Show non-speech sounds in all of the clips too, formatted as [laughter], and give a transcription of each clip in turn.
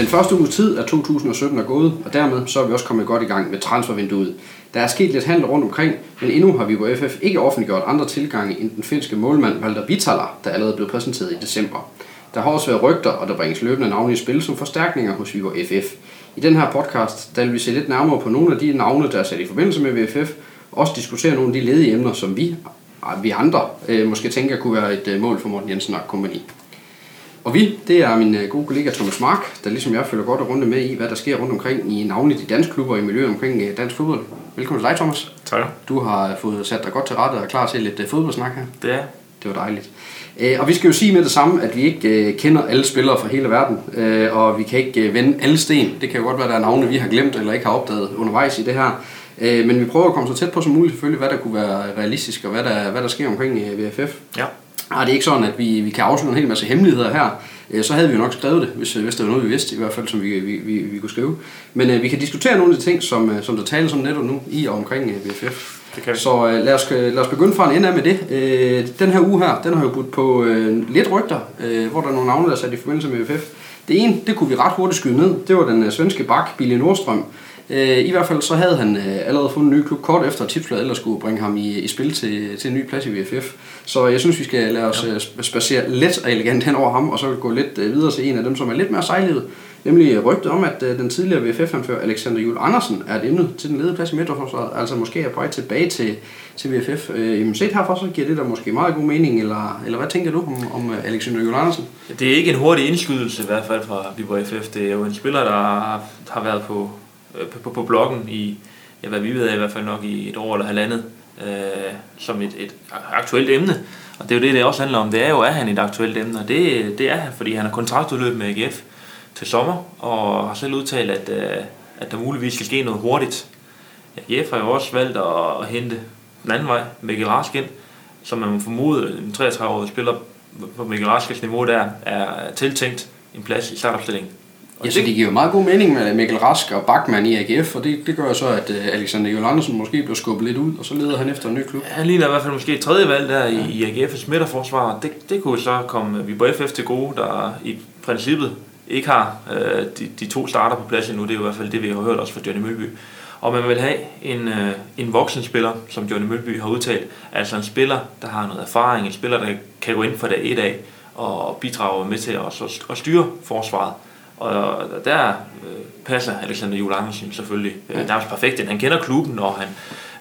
Den første uge tid af 2017 er gået, og dermed så er vi også kommet godt i gang med transfervinduet. Der er sket lidt handel rundt omkring, men endnu har vi på FF ikke offentliggjort andre tilgange end den finske målmand Valder Vitala, der allerede blev præsenteret i december. Der har også været rygter, og der bringes løbende navne i spil som forstærkninger hos Viborg FF. I den her podcast, der vil vi se lidt nærmere på nogle af de navne, der er sat i forbindelse med VFF, og også diskutere nogle af de ledige emner, som vi, vi andre øh, måske tænker kunne være et øh, mål for Morten Jensen og kompagni. Og vi, det er min øh, gode kollega Thomas Mark, der ligesom jeg følger godt rundt med i, hvad der sker rundt omkring i navnligt i dansk klubber og i miljøet omkring øh, dansk fodbold. Velkommen til dig, Thomas. Tak. Du har fået sat dig godt til rette og er klar til lidt øh, fodboldsnak her. Det er Det var dejligt. Og vi skal jo sige med det samme, at vi ikke kender alle spillere fra hele verden, og vi kan ikke vende alle sten. Det kan jo godt være, at der er navne, vi har glemt eller ikke har opdaget undervejs i det her. Men vi prøver at komme så tæt på som muligt selvfølgelig, hvad der kunne være realistisk og hvad der, hvad der sker omkring VFF. Ja. Ah, det er ikke sådan, at vi, vi kan afsløre en hel masse hemmeligheder her. Øh, så havde vi jo nok skrevet det, hvis, hvis der var noget, vi vidste, i hvert fald, som vi, vi, vi, vi kunne skrive. Men uh, vi kan diskutere nogle af de ting, som, uh, som der tales om netop nu i og omkring uh, BFF. Det kan vi. Så uh, lad, os, lad os begynde fra en ende af med det. Uh, den her uge her, den har jo budt på uh, lidt rygter, uh, hvor der er nogle navne, der er sat i forbindelse med BFF. Det ene, det kunne vi ret hurtigt skyde ned. Det var den uh, svenske bak, Billy Nordstrøm. I hvert fald så havde han allerede fundet en ny klub kort efter, at Tipsbladet ellers skulle bringe ham i, i spil til, til en ny plads i VFF. Så jeg synes, vi skal lade os ja. spacere let og elegant hen over ham, og så gå lidt videre til en af dem, som er lidt mere sejlivet. Nemlig rygtet om, at den tidligere VFF-anfører Alexander Jul Andersen er et emne til den ledede plads i midterforsvaret, altså måske er på vej tilbage til, til VFF. Jamen set herfra, så giver det der måske meget god mening, eller, eller hvad tænker du om, om Alexander Jul Andersen? Det er ikke en hurtig indskydelse i hvert fald fra Viborg FF. Det er jo en spiller, der har været på Øh, på, på, på bloggen i, ja, hvad vi ved af, i hvert fald nok i et år eller halvandet, øh, som et, et aktuelt emne. Og det er jo det, det også handler om. Det er jo, er han et aktuelt emne, og det, det er han, fordi han har kontraktudløb med AGF til sommer, og har selv udtalt, at, øh, at der muligvis skal ske noget hurtigt. AGF har jo også valgt at, at hente den anden vej, Mikkel Rask ind, som man må formode, en 33-årig spiller på Mikkel Raskes niveau der, er tiltænkt en plads i startopstillingen. Ja, så det giver jo meget god mening med Mikkel Rask og Bachmann i AGF, og det, det gør så, at uh, Alexander Jørgen Andersen måske bliver skubbet lidt ud, og så leder han efter en ny klub. Han ligner i hvert fald måske et tredje valg der ja. i, i AGF's midterforsvar. Det, det kunne så komme vi på FF til gode, der i princippet ikke har øh, de, de to starter på plads endnu. Det er jo i hvert fald det, vi har hørt også fra Johnny Mølby. Og man vil have en, øh, en voksen spiller, som Johnny Mølby har udtalt. Altså en spiller, der har noget erfaring, en spiller, der kan gå ind for det et af og bidrage med til at, at styre forsvaret. Og der øh, passer Alexander Juhl Andersen selvfølgelig øh, nærmest perfekt ind. Han kender klubben, og han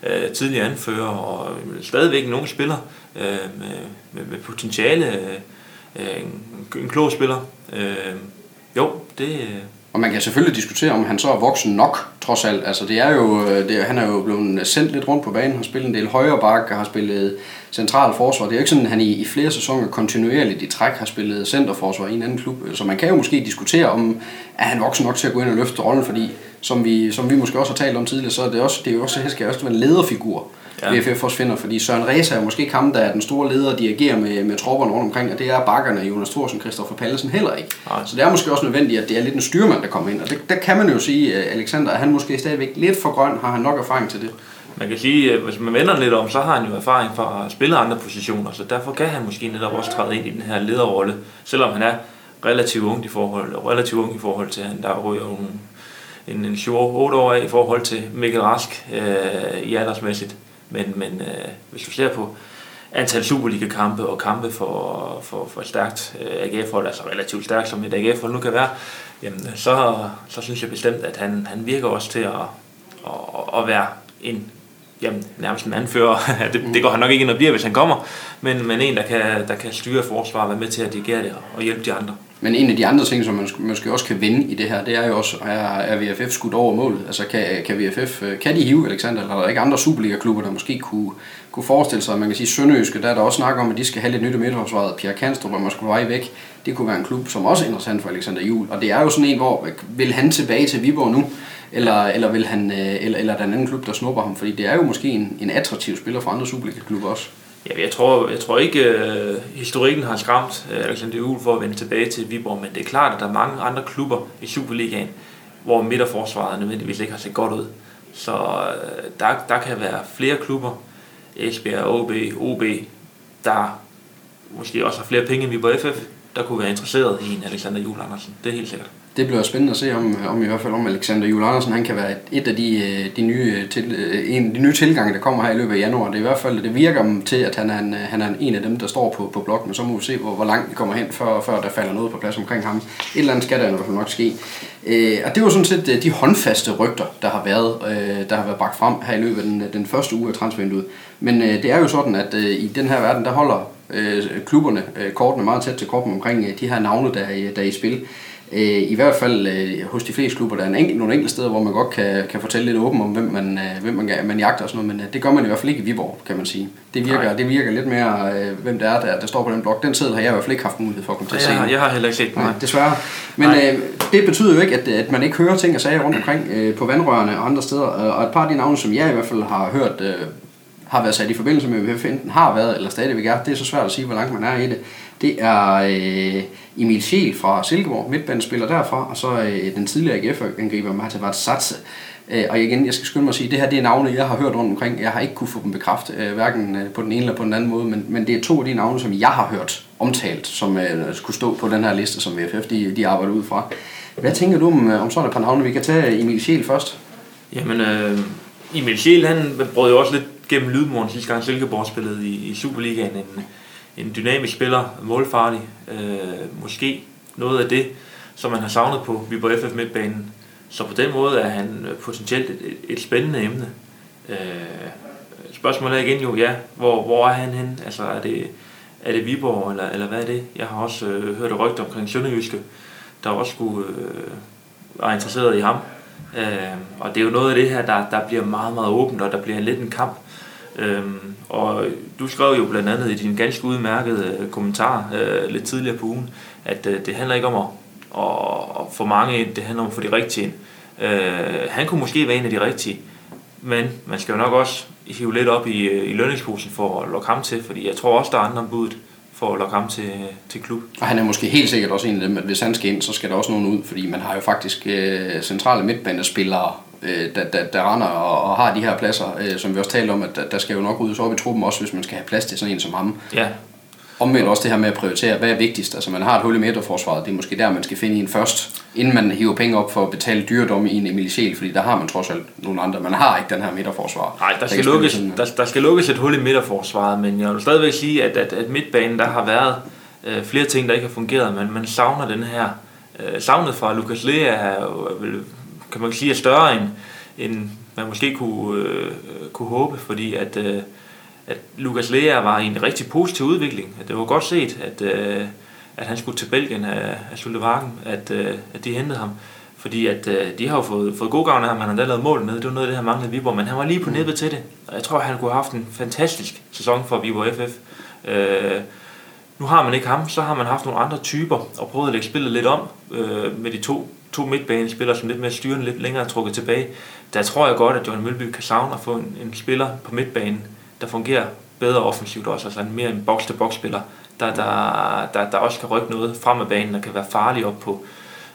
øh, tidligere anfører, og stadigvæk ung spiller øh, med, med, med potentiale. Øh, en, en klog spiller. Øh, jo, det... Og man kan selvfølgelig diskutere, om han så er voksen nok, trods alt. Altså, det er jo, øh, det, han er jo blevet sendt lidt rundt på banen, har spillet en del højre bakke, har spillet central forsvar. Det er jo ikke sådan, at han i, i flere sæsoner kontinuerligt i træk har spillet centerforsvar i en anden klub. Så man kan jo måske diskutere, om er han voksen nok til at gå ind og løfte rollen, fordi som vi, som vi måske også har talt om tidligere, så er det, også, det er jo også, det skal også være en lederfigur ja. VFF også finder, fordi Søren Reza er måske ham, der er den store leder og dirigerer med, med tropperne rundt omkring, og det er bakkerne Jonas Thorsen, Christoffer Pallesen heller ikke. Ja. Så det er måske også nødvendigt, at det er lidt en styrmand, der kommer ind, og det, der kan man jo sige, at Alexander, at han måske stadigvæk lidt for grøn, har han nok erfaring til det. Man kan sige, at hvis man vender lidt om, så har han jo erfaring fra at spille andre positioner, så derfor kan han måske netop også træde ind i den her lederrolle, selvom han er relativt ung i forhold, relativt ung i forhold til, han der ryger en, en 7-8 år af i forhold til Mikkel Rask øh, i aldersmæssigt. Men, men øh, hvis du ser på antal Superliga-kampe og kampe for, for, for et stærkt øh, AGF-hold, altså relativt stærkt som et AGF-hold nu kan være, jamen, så, så synes jeg bestemt, at han, han virker også til at, at, at være en jamen, nærmest en anfører. [laughs] det, det går han nok ikke ind og bliver, hvis han kommer, men, men en, der kan, der kan styre forsvaret, være med til at dirigere det og hjælpe de andre. Men en af de andre ting, som man måske også kan vinde i det her, det er jo også, er, er VFF skudt over målet? Altså kan, kan VFF, øh, kan de hive Alexander, eller er der ikke andre Superliga-klubber, der måske kunne, kunne forestille sig, man kan sige Sønderjyske, der er der også snak om, at de skal have lidt nyt i midterforsvaret. Pierre Kanstrup er måske på vej væk. Det kunne være en klub, som også er interessant for Alexander Jul. Og det er jo sådan en, hvor vil han tilbage til Viborg nu? Eller, eller, vil han, øh, eller, eller er der en anden klub, der snupper ham? Fordi det er jo måske en, en attraktiv spiller for andre Superliga-klubber også. Ja, jeg tror, jeg tror ikke, øh, historikken har skræmt øh, Alexander Juhl for at vende tilbage til Viborg, men det er klart, at der er mange andre klubber i Superligaen, hvor midterforsvaret nødvendigvis ikke har set godt ud. Så øh, der, der kan være flere klubber, Esbjerg, OB, OB, der måske også har flere penge end Viborg FF, der kunne være interesseret i en Alexander Juhl Andersen. Det er helt sikkert det bliver spændende at se, om, om i hvert fald om Alexander Jule Andersen, han kan være et, et af de, øh, de, nye øh, til, øh, en af de nye tilgange, der kommer her i løbet af januar. Det er i hvert fald, det virker til, at han er en, han er en af dem, der står på, på blokken, men så må vi se, hvor, hvor langt vi kommer hen, før, før der falder noget på plads omkring ham. Et eller andet skal der i hvert fald nok ske. Øh, og det var sådan set de håndfaste rygter, der har været, øh, der har været bragt frem her i løbet af den, den første uge af transfervinduet. Men øh, det er jo sådan, at øh, i den her verden, der holder øh, klubberne øh, kortene meget tæt til kroppen omkring øh, de her navne, der er, der er i spil. Øh, I hvert fald øh, hos de fleste klubber, der er en enkelt, nogle enkelte steder, hvor man godt kan, kan fortælle lidt åbent om, hvem man, øh, hvem man, man jagter og sådan noget, men øh, det gør man i hvert fald ikke i Viborg, kan man sige. Det virker, det virker lidt mere, øh, hvem det er, der, der står på den blok. Den tid har jeg i hvert fald ikke haft mulighed for at komme til at se. Jeg, jeg har heller ikke set den. Nej, desværre. Men øh, det betyder jo ikke, at, at man ikke hører ting og sager rundt omkring øh, på vandrørene og andre steder. Og et par af de navne, som jeg i hvert fald har hørt, øh, har været sat i forbindelse med VF, enten har været eller stadigvæk er, det er så svært at sige, hvor langt man er i det. Det er øh, Emil Schiel fra Silkeborg, midtbanespiller derfra, og så øh, den tidligere AGF-angriber Marta Vatsatse. Øh, og igen, jeg skal skynde mig at sige, at det her det er navne, jeg har hørt rundt omkring. Jeg har ikke kunne få dem bekræftet, øh, hverken øh, på den ene eller på den anden måde, men, men det er to af de navne, som jeg har hørt omtalt, som øh, skulle stå på den her liste, som VFF de, de arbejder ud fra. Hvad tænker du om, øh, om sådan et par navne? Vi kan tage Emil Schiel først. Jamen, øh, Emil Schiel, han brød jo også lidt gennem lydmuren sidste gang Silkeborg spillede i, i Superligaen. En, en dynamisk spiller, målfarlig. Øh, måske noget af det, som man har savnet på Viborg FF midtbanen. Så på den måde er han øh, potentielt et, et spændende emne. Øh, spørgsmålet er igen jo, ja, hvor, hvor er han henne? Altså er det, er det Viborg, eller, eller hvad er det? Jeg har også øh, hørt rygter omkring Sønderjyske, der også skulle øh, være interesseret i ham. Øh, og det er jo noget af det her, der, der bliver meget, meget åbent, og der bliver lidt en kamp. Øh, og du skrev jo blandt andet i din ganske udmærkede øh, kommentar øh, lidt tidligere på ugen, at øh, det handler ikke om at, at, at få mange ind, det handler om at få de rigtige ind. Øh, han kunne måske være en af de rigtige, men man skal jo nok også hive lidt op i, øh, i lønningsposen for at lokke ham til, fordi jeg tror også, der er andre budet for at lokke ham til, til klub. Og han er måske helt sikkert også en af dem, at hvis han skal ind, så skal der også nogen ud, fordi man har jo faktisk øh, centrale midtbanespillere, øh, der, der, der render og, og har de her pladser, øh, som vi også talte om, at der, der skal jo nok ryddes op i truppen også, hvis man skal have plads til sådan en som ham. Ja. Omvendt også det her med at prioritere, hvad er vigtigst? Altså man har et hul i midterforsvaret, det er måske der, man skal finde en først, inden man hiver penge op for at betale dyredom i en Emil Schiel, fordi der har man trods alt nogle andre. Man har ikke den her midterforsvar. Nej, der, skal lukkes, der, der skal lukkes et hul i midterforsvaret, men jeg vil stadigvæk sige, at, at, at midtbanen, der har været øh, flere ting, der ikke har fungeret, men man savner den her, øh, savnet fra Lukas Lea jo, kan man sige, er større end, end man måske kunne, øh, kunne håbe, fordi at, øh, at Lukas Lea var i en rigtig positiv udvikling. At det var godt set, at, øh, at han skulle til Belgien af, af Sultevagen, at, øh, at de hentede ham. Fordi at øh, de har jo fået, fået god gavn af ham, han har da lavet mål med, det var noget af det, her manglede Viborg, men han var lige på nippet til det. Og jeg tror, han kunne have haft en fantastisk sæson for Viborg FF. Øh, nu har man ikke ham, så har man haft nogle andre typer og prøvet at lægge spillet lidt om øh, med de to, to midtbanespillere, som lidt mere styrende, lidt længere trukket tilbage. Der tror jeg godt, at John Mølby kan savne at få en, en spiller på midtbanen, der fungerer bedre offensivt også, altså en mere en box-to-box spiller, der, der, der, der også kan rykke noget frem af banen og kan være farlig op på,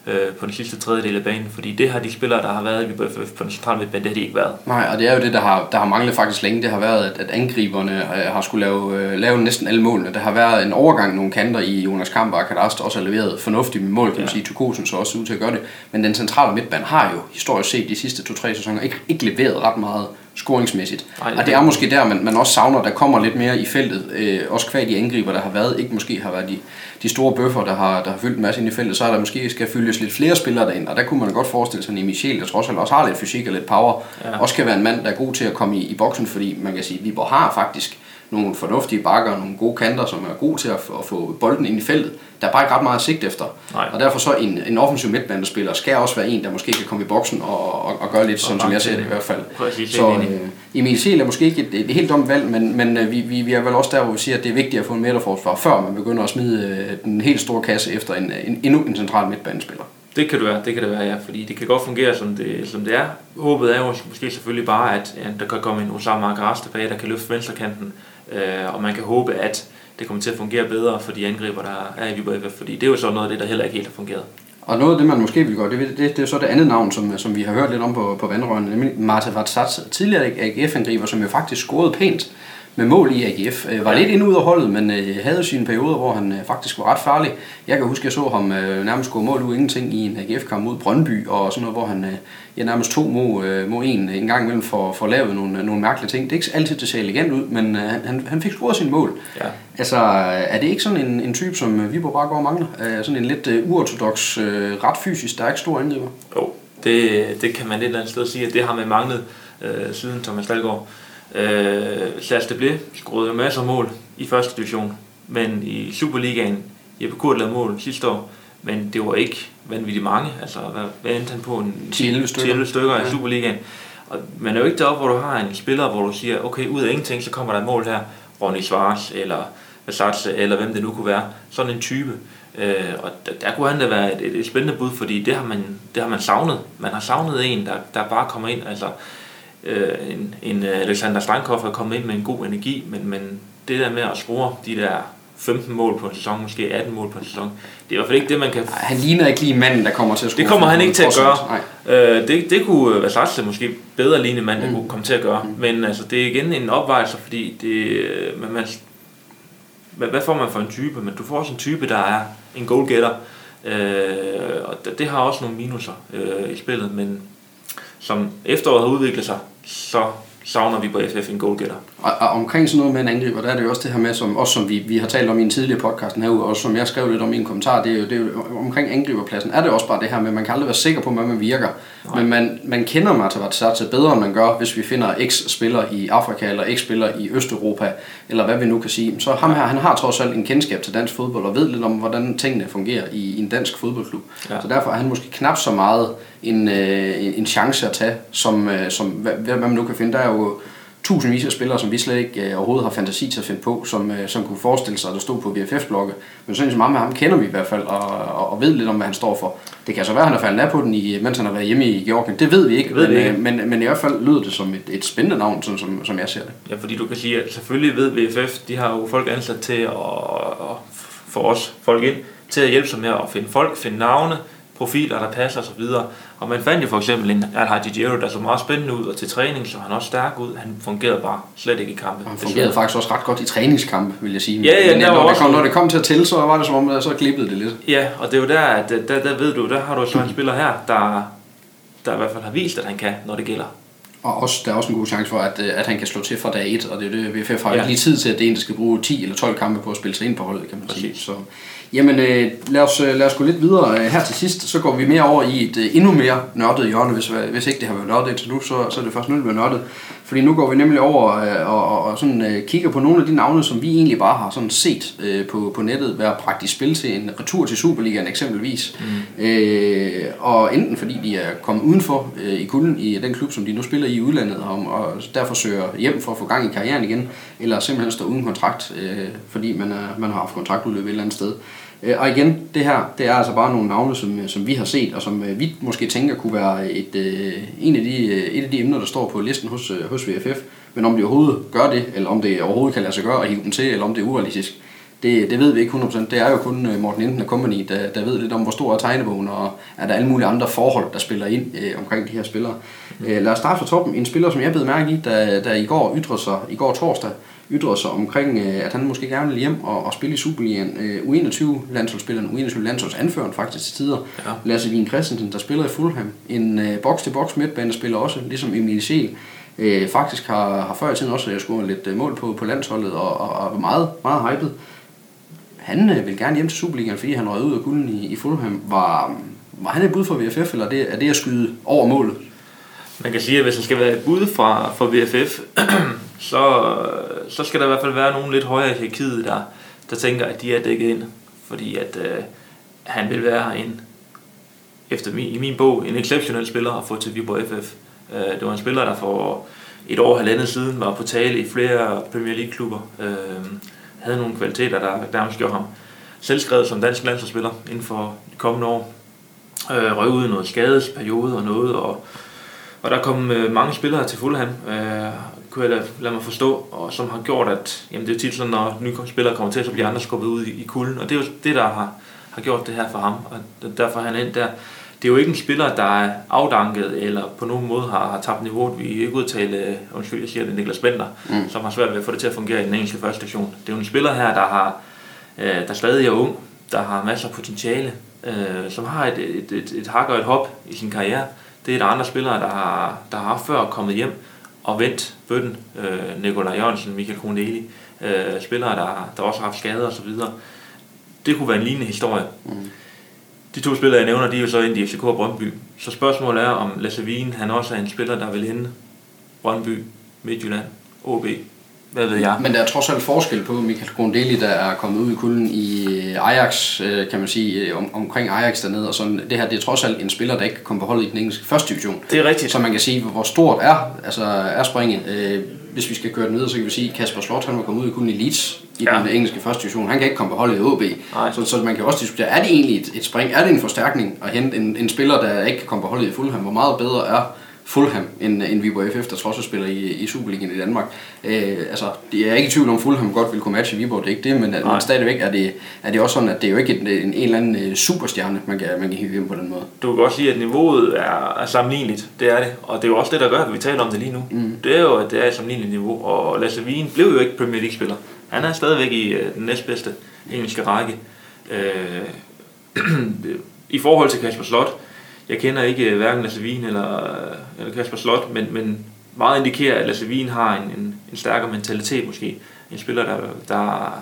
øh, på den sidste tredjedel af banen, fordi det har de spillere, der har været i BFF på den centrale midtbane, det har de ikke været. Nej, og det er jo det, der har, der har manglet faktisk længe, det har været, at, at angriberne øh, har skulle lave, øh, lave næsten alle målene. Der har været en overgang nogle kanter i Jonas Kamp og Kadast, også har leveret fornuftigt med mål, kan man ja. sige, Tukosen så også ud til at gøre det, men den centrale midtbane har jo historisk set de sidste to-tre sæsoner ikke, ikke leveret ret meget scoringsmæssigt. Ej, og det er måske der, man, man også savner, der kommer lidt mere i feltet, øh, også kvad de angriber, der har været, ikke måske har været de, de store bøffer, der har, der har fyldt en masse ind i feltet, så er der måske skal fyldes lidt flere spillere derind, og der kunne man godt forestille sig, at Michel, der trods alt også har lidt fysik og lidt power, ja. også kan være en mand, der er god til at komme i, i boksen, fordi man kan sige, at Viborg har faktisk nogle fornuftige bakker, nogle gode kanter, som er gode til at, at få bolden ind i feltet. Der er bare ikke ret meget sigt efter. Nej. Og derfor så en, en offensiv midtbanespiller skal også være en, der måske kan komme i boksen og, og, og gøre lidt, sådan som jeg ser det i hvert fald. Præcis, så øh, Emil Seel er måske ikke et, et helt dumt valg, men, men øh, vi, vi, vi er vel også der, hvor vi siger, at det er vigtigt at få en midterforsvar, før man begynder at smide øh, den helt store kasse efter en, en, endnu en central midtbanespiller. Det kan det være, det kan det være, ja, fordi det kan godt fungere, som det, som det er. Håbet er jo måske selvfølgelig bare, at ja, der kan komme en Osama Agras tilbage, der kan løfte venstrekanten, øh, og man kan håbe, at det kommer til at fungere bedre for de angriber, der er i Viborg fordi det er jo så noget af det, der heller ikke helt har fungeret. Og noget af det, man måske vil gøre, det, det, det er så det andet navn, som, som vi har hørt lidt om på, på vandrørene, nemlig Marta Vatsats, tidligere AGF-angriber, som jo faktisk scorede pænt med mål i AGF. Øh, var ja. lidt ind ud af holdet, men øh, havde sine perioder, hvor han øh, faktisk var ret farlig. Jeg kan huske, at jeg så ham øh, nærmest gå mål ud ingenting i en AGF-kamp mod Brøndby, og sådan noget, hvor han øh, ja, nærmest to mod, øh, mod en en gang imellem for, for lavet nogle, nogle mærkelige ting. Det er ikke altid, det ser elegant ud, men øh, han, han fik scoret sin mål. Ja. Altså, er det ikke sådan en, en type, som Viborg bare går og mangler? Øh, sådan en lidt øh, uortodox, øh, ret fysisk stærk, stor angriber? Jo, det, det kan man et eller andet sted sige, at det har man manglet øh, siden Thomas Dahlgaard. Øh, Sals det blev skruede masser af mål i første division, men i Superligaen, Jeppe Kurt lavede mål sidste år, men det var ikke vanvittigt mange. Altså, hvad, hvad endte han på? En 10 stykker, stykker ja. i Superligaen. Og man er jo ikke deroppe, hvor du har en spiller, hvor du siger, okay, ud af ingenting, så kommer der et mål her. Ronny Schwarz, eller Versace, eller hvem det nu kunne være. Sådan en type. Øh, og der, der kunne han da være et, et, et spændende bud, fordi det har, man, det har man savnet. Man har savnet en, der, der bare kommer ind. Altså, øh, en, en Alexander Stankhoff er kommet ind med en god energi, men, men det der med at score de der 15 mål på en sæson, måske 18 mål på en sæson. Det er i hvert fald ikke det, man kan... Han ligner ikke lige manden, der kommer til at score. Det kommer han ikke til at gøre. Øh, det, det kunne Versace måske bedre ligne mand, der mm. kunne komme til at gøre. Mm. Men altså, det er igen en opvejelse, fordi det, man, man, hvad, hvad får man for en type? Men du får også en type, der er en goalgetter. Øh, og det, det har også nogle minuser øh, i spillet, men som efteråret har udviklet sig, så savner vi på FF en goalgetter. Og, og omkring sådan noget med en angriber, der er det jo også det her med, som, også som vi, vi har talt om i en tidligere podcast herude, og som jeg skrev lidt om i en kommentar, det er jo, det er jo omkring angriberpladsen, er det også bare det her med, at man kan aldrig være sikker på, hvad man virker. Nej. Men man, man kender Matavat bedre, end man gør, hvis vi finder X-spiller i Afrika, eller X-spiller i Østeuropa, eller hvad vi nu kan sige. Så ham her, han har trods alt en kendskab til dansk fodbold, og ved lidt om, hvordan tingene fungerer i, i en dansk fodboldklub. Ja. Så derfor er han måske knap så meget en, øh, en chance at tage, som, øh, som hvad, hvad man nu kan finde. Der er jo tusindvis af spillere, som vi slet ikke øh, overhovedet har fantasi til at finde på, som, øh, som kunne forestille sig, at der stod på VFF-blogge. Men sådan som ham, ham kender vi i hvert fald, og, og, og ved lidt om, hvad han står for. Det kan så være, at han har faldet af på den, i, mens han har været hjemme i Georgien. Det ved vi ikke, ved men, ikke. Øh, men, men i hvert fald lyder det som et, et spændende navn, sådan som, som jeg ser det. Ja, fordi du kan sige, at selvfølgelig ved VFF, de har jo folk ansat til at, at få os folk ind, til at hjælpe sig med at finde folk, finde navne, profiler, der passer osv. Og man fandt jo for eksempel en Al Giro, der så meget spændende ud, og til træning så han også stærk ud. Han fungerede bare slet ikke i kampe. Han fungerede faktisk også ret godt i træningskampe, vil jeg sige. Ja, ja, Men, der når, det kom, når det kom til at tælle, så var det som om, så glippede det lidt. Ja, og det er jo der, at der, der ved du, der har du så en spiller her, der, der i hvert fald har vist, at han kan, når det gælder. Og også, der er også en god chance for, at, øh, at han kan slå til fra dag 1, og det er det, VFF har ja. lige tid til, at det er en, der skal bruge 10 eller 12 kampe på at spille sig ind på holdet, kan man Præcis. sige. Så, jamen, øh, lad, os, øh, lad os gå lidt videre her til sidst, så går vi mere over i et endnu mere nørdet hjørne, hvis, hvis ikke det har været nørdet indtil nu, så, så er det først nu, det bliver nørdet. Fordi nu går vi nemlig over øh, og, og, og sådan, øh, kigger på nogle af de navne, som vi egentlig bare har sådan set øh, på, på nettet være praktisk spil til en retur til Superligaen eksempelvis. Mm. Øh, og enten fordi de er kommet udenfor øh, i kulden i den klub, som de nu spiller i udlandet, og, og derfor søger hjem for at få gang i karrieren igen, eller simpelthen står uden kontrakt, øh, fordi man, er, man har haft kontraktudløb et eller andet sted. Øh, og igen, det her, det er altså bare nogle navne, som, øh, som vi har set, og som øh, vi måske tænker kunne være et, øh, en af de, øh, et af de emner, der står på listen hos, øh, hos VFF. Men om de overhovedet gør det, eller om det overhovedet kan lade sig gøre at hive dem til, eller om det er urealistisk, det, det ved vi ikke 100%. Det er jo kun Morten Enten og Company, der, der ved lidt om, hvor stor er tegnebogen, og er der alle mulige andre forhold, der spiller ind øh, omkring de her spillere. Øh, lad os starte fra toppen. En spiller, som jeg blev mærke i, der, der i går ytrede sig, i går torsdag, ytrede sig omkring, øh, at han måske gerne vil hjem og, og spille i Superligaen. Øh, U21-landsholdsspilleren, U21-landsholdsanføreren faktisk til tider, ja. Lasse Wien Christensen, der spiller i Fulham. En øh, box-til-box midtbanespiller også, ligesom Emil Scheel. Øh, faktisk har, har før i tiden også scoret lidt øh, mål på, på landsholdet og, og, og meget, meget hypet. Han øh, vil gerne hjem til Superligaen, fordi han røg ud af gulden i, i Fulham. Var, var han et bud for VFF, eller er det, er det at skyde over målet? Man kan sige, at hvis han skal være et bud fra, fra VFF, [clears throat] så, så skal der i hvert fald være nogen lidt højere i hierarkiet, der, der tænker, at de er dækket ind. Fordi at øh, han vil være en, efter min, i min bog, en exceptionel spiller at få til Viborg FF. Øh, det var en spiller, der for et år halvandet siden var på tale i flere Premier League-klubber. Øh, havde nogle kvaliteter, der nærmest gjorde ham selvskrevet som dansk landsholdsspiller inden for de kommende år. Øh, røg ud i noget skadesperiode og noget, og, og der kom øh, mange spillere til Fulham, øh, kunne jeg lade, lade mig forstå, og som har gjort, at jamen, det er tit sådan, når nye spillere kommer til, så bliver andre skubbet ud i, i kulden, og det er jo det, der har, har gjort det her for ham, og derfor er han endt der. det er jo ikke en spiller, der er afdanket eller på nogen måde har, har tabt niveauet. Vi er ikke udtale, undskyld, jeg siger det, Niklas Bender, mm. som har svært ved at få det til at fungere i den engelske første station. Det er jo en spiller her, der har øh, der stadig er ung, der har masser af potentiale, øh, som har et, et, et, et hak og et hop i sin karriere. Det er der andre spillere, der har, der har før kommet hjem og vendt bøtten. Øh, Nikolaj Jørgensen, Michael Kroneli, øh, spillere, der, der også har haft skader osv. Det kunne være en lignende historie. Mm. De to spillere, jeg nævner, de er jo så ind i FCK og Brøndby. Så spørgsmålet er, om Lasse Wien, han også er en spiller, der vil ende Brøndby, Midtjylland, OB. Hvad ved jeg? Men der er trods alt forskel på Michael Grundeli, der er kommet ud i kulden i Ajax, øh, kan man sige, øh, om, omkring Ajax dernede. Og sådan. Det her det er trods alt en spiller, der ikke komme på holdet i den engelske første division. Det er rigtigt. Så man kan sige, hvor stort er, altså er springet. Øh, hvis vi skal køre den videre, så kan vi sige, at Kasper Slot, han var kommet ud i kulden i Leeds i ja. den engelske første division. Han kan ikke komme på holdet i OB. Så, så man kan også diskutere, er det egentlig et, et spring? Er det en forstærkning at hente en, en spiller, der ikke kan komme på holdet i Fulham? Hvor meget bedre er Fulham end, end Viborg FF, der trods spiller i, i Superligaen i Danmark. Øh, altså, det er ikke i tvivl om, Fulham godt vil kunne matche Viborg, det er ikke det, men, men stadigvæk er det, er det også sådan, at det er jo ikke en, en, en eller anden øh, superstjerne, man kan, man kan hive hjem på den måde. Du kan godt sige, at niveauet er, er sammenligneligt, det er det, og det er jo også det, der gør, at vi taler om det lige nu. Mm. Det er jo, at det er et sammenligneligt niveau, og Lasse Wien blev jo ikke Premier League-spiller. Han er stadigvæk i øh, den næstbedste engelske række. Øh, [clears throat] I forhold til Kasper Slot, jeg kender ikke øh, hverken Lasse Wien eller, øh, eller Kasper Slot, men, men meget indikerer, at Lasse Wien har en, en, en stærkere mentalitet måske. En spiller, der, der,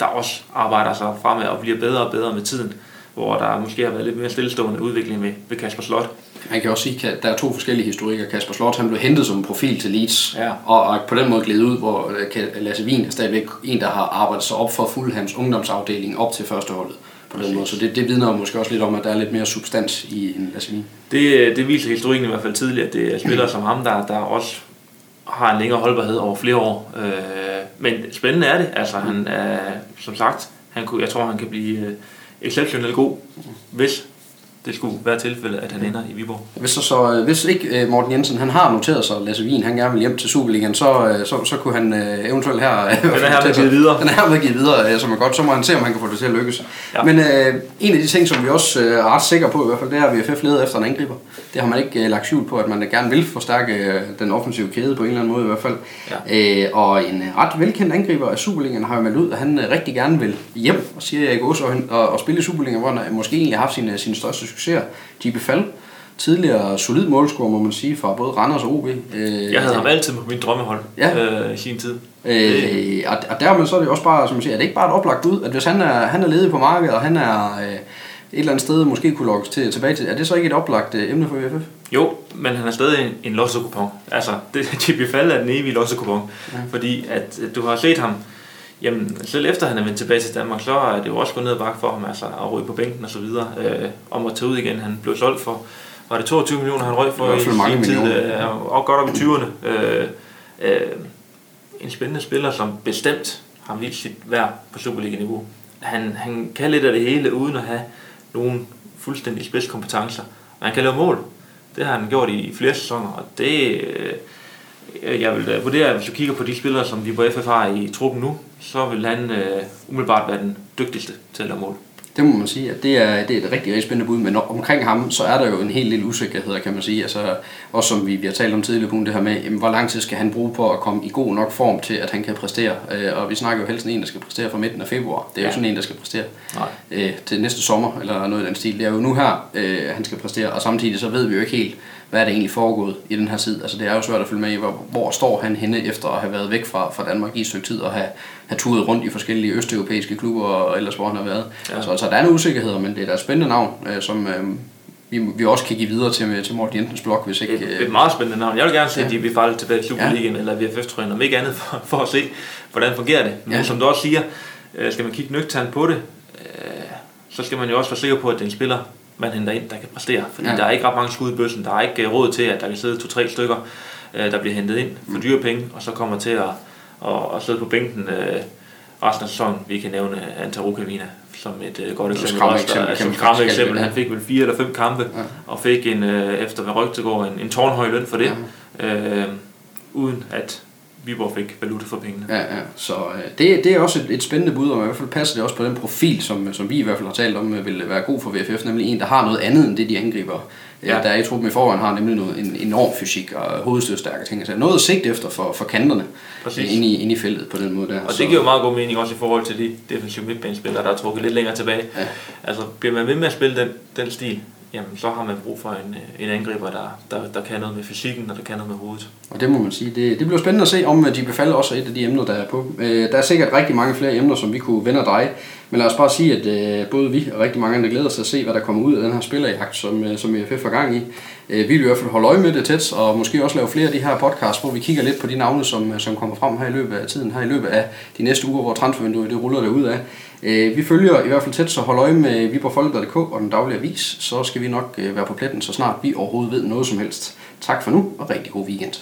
der også arbejder sig fremad og bliver bedre og bedre med tiden, hvor der måske har været lidt mere stillestående udvikling med, ved Kasper Slot. Man kan også sige, at der er to forskellige historikker. Kasper Slot han blev hentet som profil til Leeds, ja. og, og på den måde glædet ud, hvor øh, Lasse Wien er stadigvæk en, der har arbejdet sig op for Fulhams ungdomsafdeling op til førsteholdet på den måde. Så det, det vidner måske også lidt om, at der er lidt mere substans i en Lassini. Det, det viser historikken i hvert fald tidligere, at det er spillere som ham, der, der også har en længere holdbarhed over flere år. Øh, men spændende er det. Altså, han er, som sagt, han kunne, jeg tror, han kan blive øh, exceptionelt god, hvis det skulle være tilfældet, at han ender i Viborg. Hvis, så, så, øh, hvis ikke øh, Morten Jensen han har noteret sig, Lasse Wien, han gerne vil hjem til Superligaen, så, øh, så, så kunne han eventuelt her... Den er her givet videre. Den er her givet videre, som er godt. Så må han se, om han kan få det til at lykkes. Ja. Men øh, en af de ting, som vi også er ret sikre på, i hvert fald, det er, at VFF leder efter en angriber. Det har man ikke lagt skjult på, at man gerne vil forstærke den offensive kæde på en eller anden måde i hvert fald. Ja. Øh, og en ret velkendt angriber af Superligaen har jo meldt ud, at han rigtig gerne vil hjem, og siger jeg ikke også, og, og spille i Superligaen, hvor han måske egentlig har haft sine, sine største succeser. Jeppe Fald, tidligere solid målscorer, må man sige, fra både Randers og OB. Øh, jeg havde ham altid på mit drømmehold ja. øh, i sin tid. Øh, og, og dermed så er det også bare, som man siger, er det ikke bare et oplagt ud, at hvis han er, han er ledig på markedet, og han er øh, et eller andet sted måske kunne lokkes til, tilbage til, er det så ikke et oplagt øh, emne for VFF? Jo, men han er stadig en, en lossekupon. Altså, det, [laughs] Jeppe Fald er den evige lossekupon. Ja. Fordi at, at du har set ham, Jamen, selv efter han er vendt tilbage til Danmark, så er det jo også gået ned og for ham, altså at ryge på bænken og så videre, øh, om at tage ud igen. Han blev solgt for, var det 22 millioner, han røg for i sin tid, øh, og godt op i 20'erne. Øh, øh, en spændende spiller, som bestemt har vist sit værd på Superliga-niveau. Han, han kan lidt af det hele, uden at have nogen fuldstændig spidskompetencer. Men han kan lave mål. Det har han gjort i flere sæsoner, og det... Øh, jeg vil vurdere, at hvis du kigger på de spillere, som vi på FF har i truppen nu, så vil han øh, umiddelbart være den dygtigste til at lave mål. Det må man sige, at det er, det er et rigtig, rigtig spændende bud, men omkring ham, så er der jo en helt lille usikkerhed, kan man sige. Altså, også som vi, vi har talt om tidligere på det her med, jamen, hvor lang tid skal han bruge på at komme i god nok form til, at han kan præstere. Øh, og vi snakker jo helst en, der skal præstere fra midten af februar. Det er ja. jo sådan en, der skal præstere Nej. Øh, til næste sommer, eller noget i den stil. Det er jo nu her, øh, han skal præstere, og samtidig så ved vi jo ikke helt, hvad er det egentlig foregået i den her tid. Altså det er jo svært at følge med i, hvor, hvor står han henne efter at have været væk fra, fra Danmark i et stykke tid, og have, have turet rundt i forskellige østeuropæiske klubber, og ellers hvor han har været. Ja. Så altså, der er nogle usikkerheder, men det er da et spændende navn, øh, som øh, vi, vi også kan give videre til, til Morten Jensens blog, hvis ikke... Et, et meget spændende navn. Jeg vil gerne se, ja. at de vil falde tilbage i Superligaen ja. eller VFF-trøjen, om ikke andet for, for at se, hvordan fungerer det. Men ja. som du også siger, øh, skal man kigge nøgternt på det, øh, så skal man jo også være sikker på, at den spiller man henter ind, der kan præstere. Fordi ja. der er ikke ret mange skud i bøssen. Der er ikke øh, råd til, at der kan sidde to-tre stykker, øh, der bliver hentet ind for dyre penge, og så kommer til at, at, at sidde på bænken øh, resten af sæsonen. Vi kan nævne Anta Rukavina som et godt eksempel. Også, eksempel, som skræmme eksempel. Han fik vel fire eller fem kampe, ja. og fik en, efter hvad rygte går, en, en tårnhøj løn for det. Ja. Øh, uden at Viborg fik valuta for pengene. Ja, ja. Så øh, det, det er også et, et spændende bud, og i hvert fald passer det også på den profil, som, som vi i hvert fald har talt om, øh, vil være god for VFF, nemlig en, der har noget andet end det, de angriber. Ja. Ja. Der er i truppen i forvejen har nemlig noget, en enorm fysik og hovedstødstærke ting. Altså noget at sigte efter for, for kanterne Præcis. ind i, ind i feltet på den måde der. Og det giver jo meget god mening også i forhold til de defensive midtbanespillere, der er trukket lidt længere tilbage. Ja. Altså, bliver man ved med at spille den, den stil, jamen, så har man brug for en, øh, en angriber, der, der, der kan noget med fysikken, og der kan noget med hovedet. Og det må man sige. Det, det bliver spændende at se, om øh, de befaller også et af de emner, der er på. Øh, Der er sikkert rigtig mange flere emner, som vi kunne vende og dreje. Men lad os bare sige, at øh, både vi og rigtig mange andre glæder sig til at se, hvad der kommer ud af den her spillerjagt, som, øh, som EFF er gang i. Øh, Vi vil i hvert fald holde øje med det tæt, og måske også lave flere af de her podcasts, hvor vi kigger lidt på de navne, som, øh, som kommer frem her i løbet af tiden, her i løbet af de næste uger, hvor transfervinduet det ruller derud af. Øh, Vi følger i hvert fald tæt, så hold øje med Viborgfolket.dk og den daglige avis, så skal vi nok øh, være på pletten, så snart vi overhovedet ved noget som helst. Tak for nu, og rigtig god weekend.